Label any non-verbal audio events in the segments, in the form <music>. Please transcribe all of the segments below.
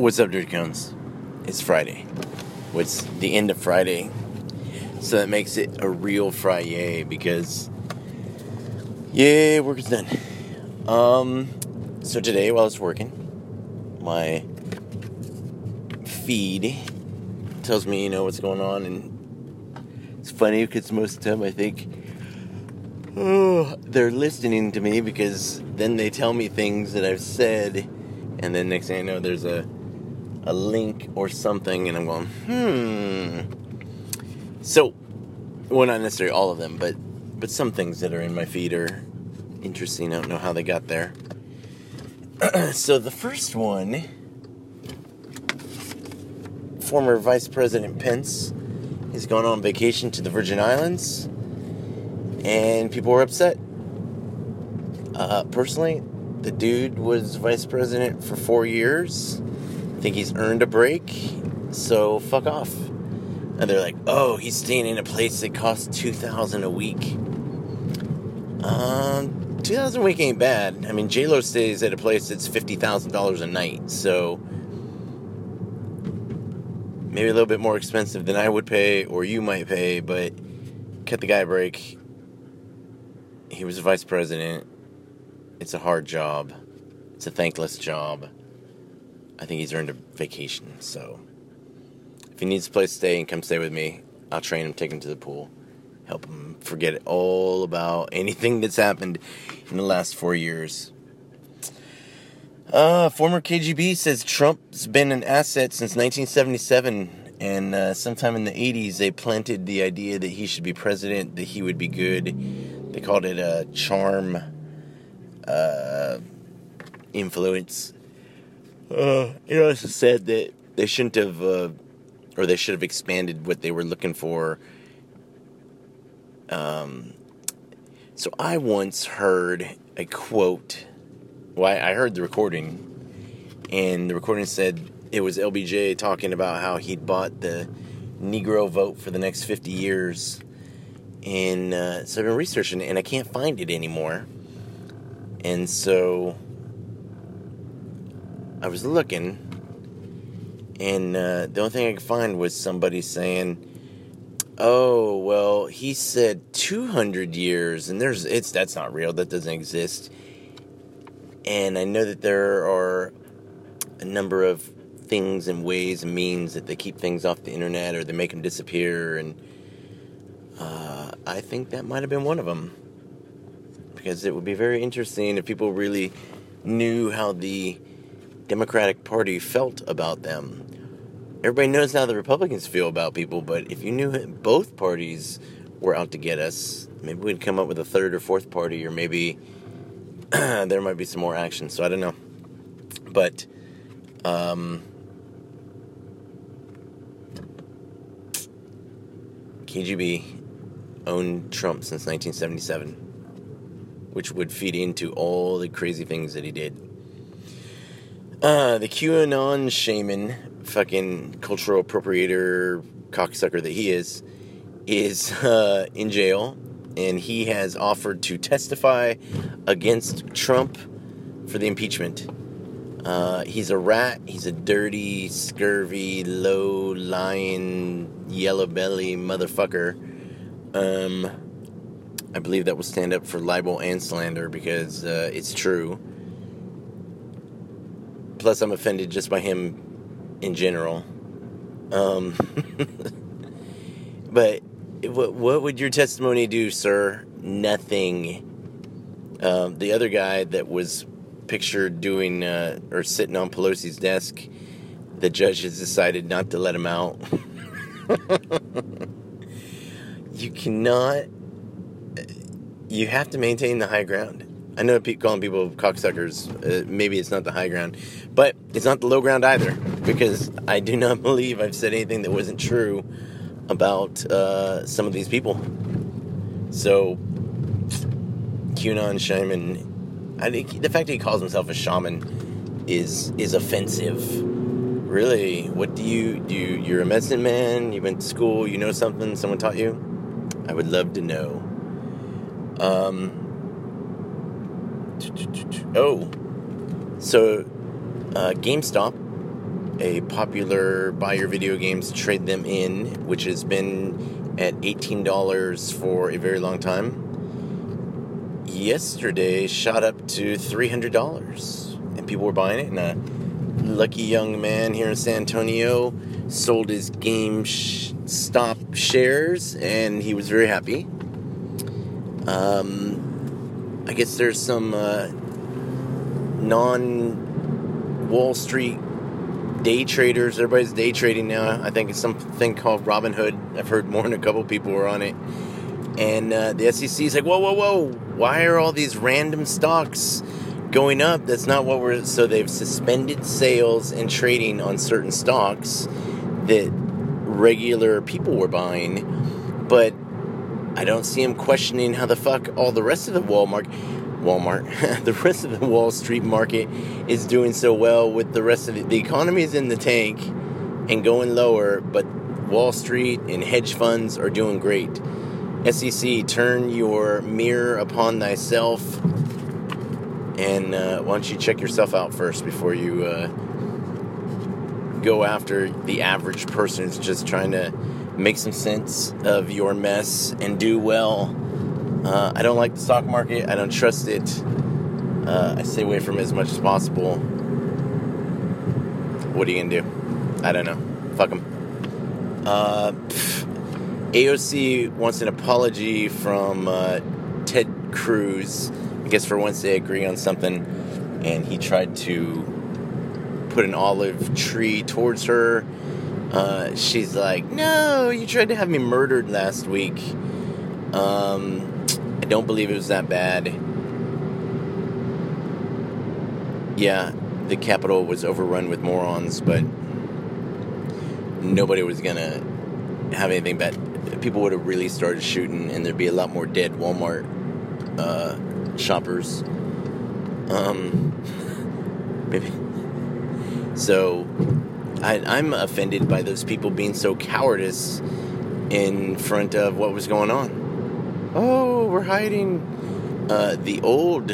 What's up, Dirty Cones? It's Friday. What's the end of Friday? So that makes it a real Friday because, yeah, work is done. Um, so today while I was working, my feed tells me, you know, what's going on, and it's funny because most of the time I think, oh, they're listening to me because then they tell me things that I've said, and then next thing I know, there's a a link or something, and I'm going, hmm. So, well, not necessarily all of them, but but some things that are in my feed are interesting. I don't know how they got there. <clears throat> so the first one, former Vice President Pence, is going on vacation to the Virgin Islands, and people were upset. Uh, personally, the dude was vice president for four years. Think he's earned a break, so fuck off. And they're like, oh, he's staying in a place that costs two thousand a week. Um, two thousand a week ain't bad. I mean, J Lo stays at a place that's fifty thousand dollars a night, so maybe a little bit more expensive than I would pay or you might pay, but cut the guy a break. He was a vice president. It's a hard job. It's a thankless job. I think he's earned a vacation, so if he needs a place to stay and come stay with me, I'll train him, take him to the pool, help him forget all about <laughs> anything that's happened in the last four years. Uh, former KGB says Trump's been an asset since 1977, and uh, sometime in the 80s they planted the idea that he should be president, that he would be good. They called it a charm uh, influence. Uh, you know, it's said that they shouldn't have, uh, or they should have expanded what they were looking for. Um, so I once heard a quote. Well, I heard the recording, and the recording said it was LBJ talking about how he'd bought the Negro vote for the next 50 years. And uh, so I've been researching it, and I can't find it anymore. And so I was looking, and uh, the only thing I could find was somebody saying, "Oh, well, he said 200 years, and there's it's that's not real. That doesn't exist." And I know that there are a number of things and ways and means that they keep things off the internet or they make them disappear, and uh, I think that might have been one of them because it would be very interesting if people really knew how the Democratic Party felt about them. Everybody knows how the Republicans feel about people, but if you knew both parties were out to get us, maybe we'd come up with a third or fourth party, or maybe <clears throat> there might be some more action. So I don't know. But, um, KGB owned Trump since 1977, which would feed into all the crazy things that he did. Uh, the QAnon shaman, fucking cultural appropriator, cocksucker that he is, is uh, in jail, and he has offered to testify against Trump for the impeachment. Uh, he's a rat. He's a dirty, scurvy, low lying, yellow belly motherfucker. Um, I believe that will stand up for libel and slander because uh, it's true. Plus, I'm offended just by him in general. Um, <laughs> but what what would your testimony do, sir? Nothing. Um, the other guy that was pictured doing uh, or sitting on Pelosi's desk, the judge has decided not to let him out. <laughs> you cannot. You have to maintain the high ground. I know pe- calling people cocksuckers. Uh, maybe it's not the high ground, but it's not the low ground either. Because I do not <laughs> believe I've said anything that wasn't true about uh, some of these people. So, QAnon shaman. I think the fact that he calls himself a shaman is is offensive. Really, what do you do? You, you're a medicine man. You went to school. You know something. Someone taught you. I would love to know. Um. Oh, so uh, GameStop a popular buy your video games, trade them in, which has been at $18 for a very long time. Yesterday shot up to $300 and people were buying it and a lucky young man here in San Antonio sold his GameStop shares and he was very happy. Um, I guess there's some uh, non Wall Street day traders. Everybody's day trading now. I think it's something called Robinhood. I've heard more than a couple people were on it. And uh, the SEC is like, whoa, whoa, whoa! Why are all these random stocks going up? That's not what we're. So they've suspended sales and trading on certain stocks that regular people were buying, but I don't see him questioning how the fuck all the rest of the Walmart Walmart, <laughs> the rest of the Wall Street market is doing so well with the rest of the, economy is in the tank and going lower, but Wall Street and hedge funds are doing great. SEC, turn your mirror upon thyself and uh, why don't you check yourself out first before you uh, go after the average person who's just trying to make some sense of your mess and do well uh, I don't like the stock market. I don't trust it. Uh, I stay away from it as much as possible. What are you gonna do? I don't know. Fuck them. Uh, AOC wants an apology from uh, Ted Cruz. I guess for once they agree on something, and he tried to put an olive tree towards her. Uh, she's like, "No, you tried to have me murdered last week." Um, I don't believe it was that bad. Yeah, the Capitol was overrun with morons, but nobody was gonna have anything bad. People would have really started shooting, and there'd be a lot more dead Walmart uh, shoppers. Um, <laughs> maybe. So, I, I'm offended by those people being so cowardice in front of what was going on oh, we're hiding. Uh, the old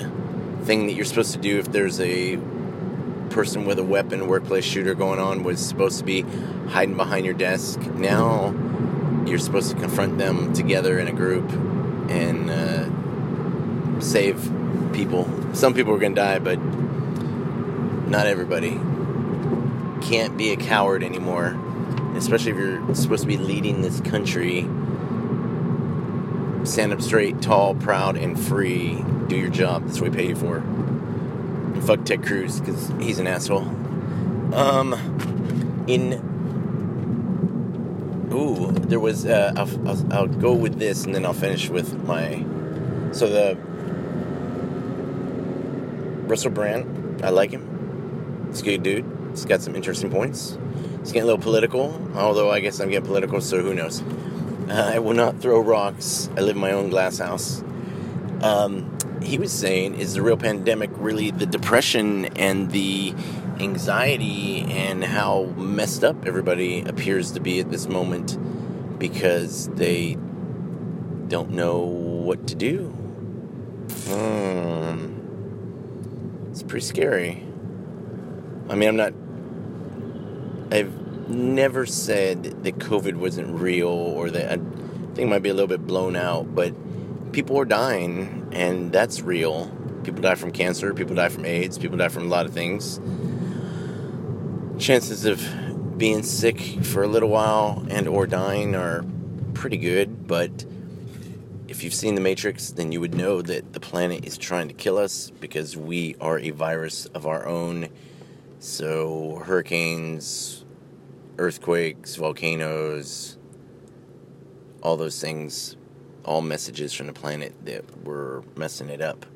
thing that you're supposed to do if there's a person with a weapon, workplace shooter going on, was supposed to be hiding behind your desk. Now you're supposed to confront them together in a group and uh, save people. Some people are going to die, but not everybody. Can't be a coward anymore, especially if you're supposed to be leading this country stand up straight, tall, proud, and free. Do your job. That's what we pay you for. And fuck Ted Cruz because he's an asshole. Um, in ooh, there was. Uh, I'll, I'll, I'll go with this, and then I'll finish with my. So the Russell Brand, I like him. He's a good dude. He's got some interesting points. It's getting a little political, although I guess I'm getting political, so who knows. Uh, I will not throw rocks. I live in my own glass house. Um, he was saying, is the real pandemic really the depression and the anxiety and how messed up everybody appears to be at this moment because they don't know what to do? Um, it's pretty scary. I mean, I'm not. I've never said that COVID wasn't real or that I think it might be a little bit blown out, but people are dying, and that's real. People die from cancer, people die from AIDS, people die from a lot of things. Chances of being sick for a little while and or dying are pretty good, but if you've seen the Matrix, then you would know that the planet is trying to kill us because we are a virus of our own. So hurricanes, earthquakes, volcanoes, all those things, all messages from the planet that were messing it up.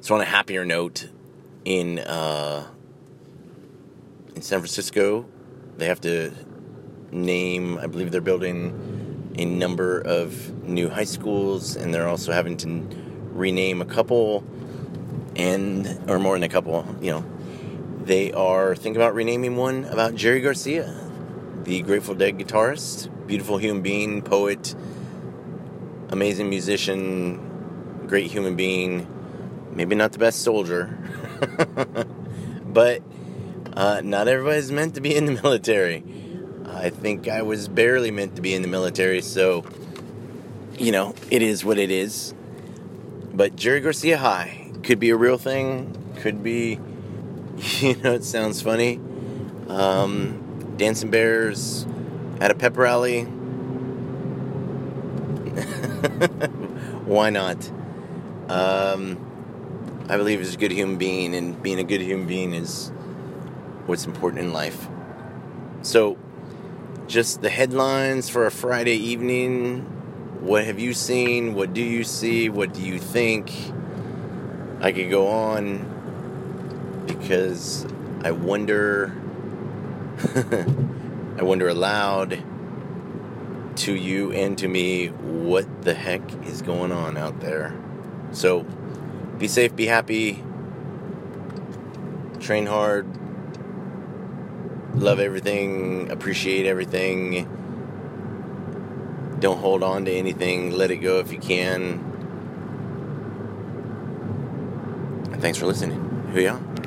So on a happier note, in uh, in San Francisco, they have to name. I believe they're building a number of new high schools, and they're also having to rename a couple, and or more than a couple. You know, they are thinking about renaming one about Jerry Garcia, the Grateful Dead guitarist, beautiful human being, poet, amazing musician, great human being. Maybe not the best soldier, <laughs> but Uh, not everybody's meant to be in the <laughs> military. I think I was barely meant to be in the military, so, you know, it is what it is. But Jerry Garcia High could be a real thing, could be, <laughs> you know, it sounds funny. Um, Dancing Bears at a pep rally. <laughs> Why not? Um, I believe he's a good human being, and being a good human being is what's important in life. So, just the headlines for a Friday evening. What have you seen? What do you see? What do you think? I could go on because I wonder, <laughs> I wonder aloud to you and to me what the heck is going on out there. So, be safe, be happy, train hard, love everything, appreciate everything. Don't hold on to anything, let it go if you can. And thanks for listening. Who?